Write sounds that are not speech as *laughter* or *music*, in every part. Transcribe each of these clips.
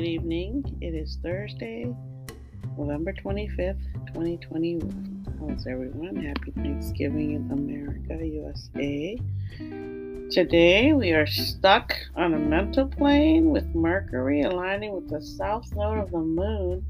Good evening. It is Thursday, November 25th, 2021. How's everyone? Happy Thanksgiving in America, USA. Today we are stuck on a mental plane with Mercury aligning with the south node of the moon,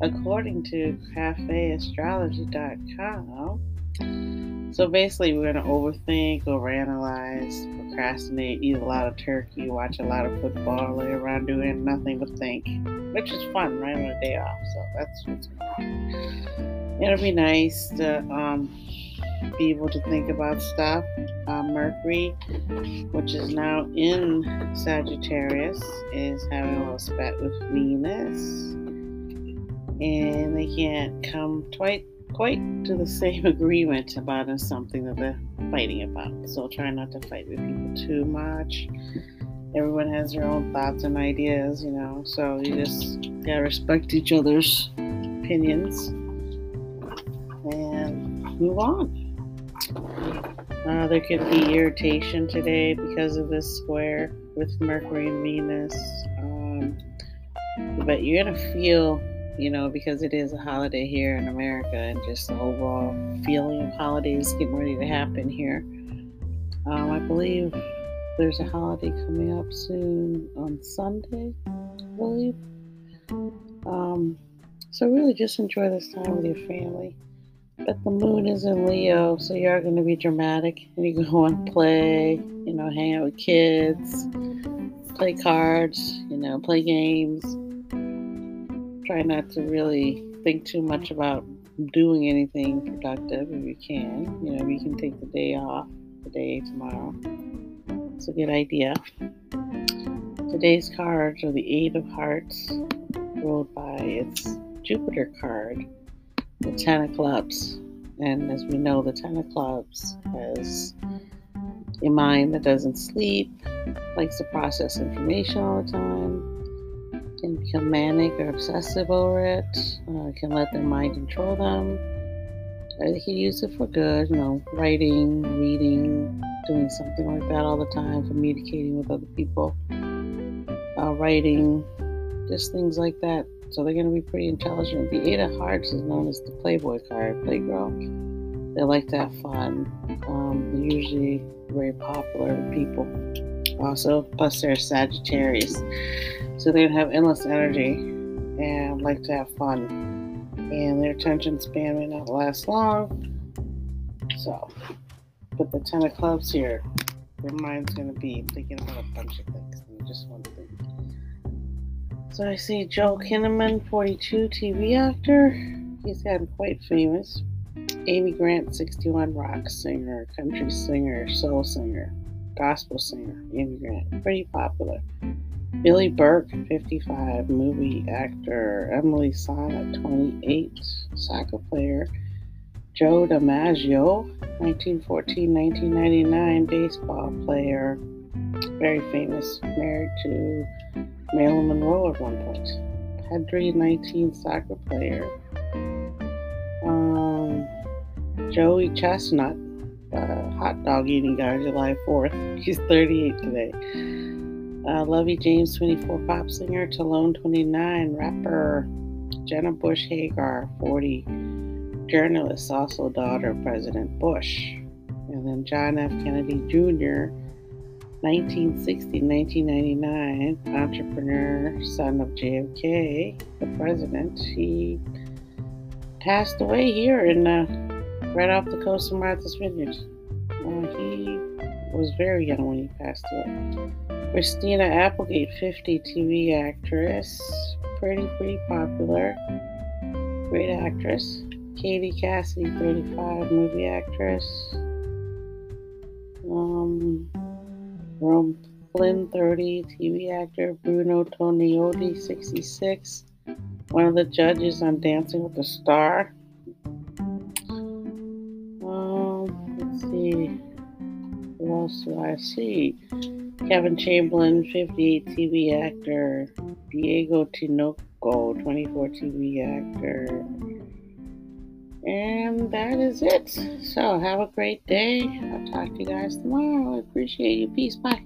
according to cafeastrology.com. So basically, we're going to overthink, overanalyze, procrastinate, eat a lot of turkey, watch a lot of football, lay around doing nothing but think, which is fun, right on a day off. So that's what's going on. It'll be nice to um, be able to think about stuff. Uh, Mercury, which is now in Sagittarius, is having a little spat with Venus, and they can't come quite quite to the *laughs* same agreement about something that they're fighting about. So try not to fight with people too much. Everyone has their own thoughts and ideas, you know, so you just gotta respect each other's opinions and move on. Uh, there could be irritation today because of this square with Mercury and Venus. Um, but you're gonna feel you know, because it is a holiday here in America and just the overall feeling of holidays getting ready to happen here. Um, I believe there's a holiday coming up soon on Sunday, I believe. Um, so really just enjoy this time with your family. But the moon is in Leo, so you are going to be dramatic and you go *laughs* and play, you know, hang out with kids, play cards, you know, play games try not to really think too much about doing anything productive if you can. You know, you can take the day off, the day tomorrow. It's a good idea. Today's cards are the Eight of Hearts, ruled by its Jupiter card, the Ten of Clubs. And as we know, the Ten of Clubs has a mind that doesn't sleep, likes to process information all the time, can become manic or obsessive over it, uh, can let their mind control them. they can use it for good, you know, writing, reading, doing something like that all the time, communicating with other people, uh, writing, just things like that. So they're going to be pretty intelligent. The Eight of Hearts is known as the Playboy card, Playgirl. They like to have fun. Um, they're usually very popular with people. Also, plus they're Sagittarius. So they have endless energy and like to have fun. And their attention span may not last long. So, but the Ten of Clubs here, their mind's going to be thinking about a bunch of things, and just one thing. So I see Joel Kinnaman, 42, TV actor. He's gotten quite famous. Amy Grant, 61, rock singer, country singer, soul singer, gospel singer. Amy Grant, pretty popular. Billy Burke, 55, movie actor. Emily Sonnett, 28, soccer player. Joe DiMaggio, 1914 1999, baseball player. Very famous, married to Marilyn Monroe at one point. Pedri, 19, soccer player. Um, Joey Chestnut, uh, hot dog eating guy, July 4th. *laughs* He's 38 today. Uh, Lovey James, 24, pop singer. Talone, 29, rapper. Jenna Bush Hager, 40, journalist, also daughter of President Bush. And then John F. Kennedy Jr., 1960 1999, entrepreneur, son of JFK, the president. He passed away here in uh, right off the coast of Martha's Vineyard. He was very young when he passed away. Christina Applegate, 50, TV actress. Pretty, pretty popular. Great actress. Katie Cassidy, 35, movie actress. Um, Rome Flynn, 30, TV actor. Bruno Tonioli, 66. One of the judges on Dancing with the Star. See. Who else do I see? Kevin Chamberlin, 58 TV actor. Diego Tinoco, 24 TV actor. And that is it. So have a great day. I'll talk to you guys tomorrow. I appreciate you. Peace. Bye.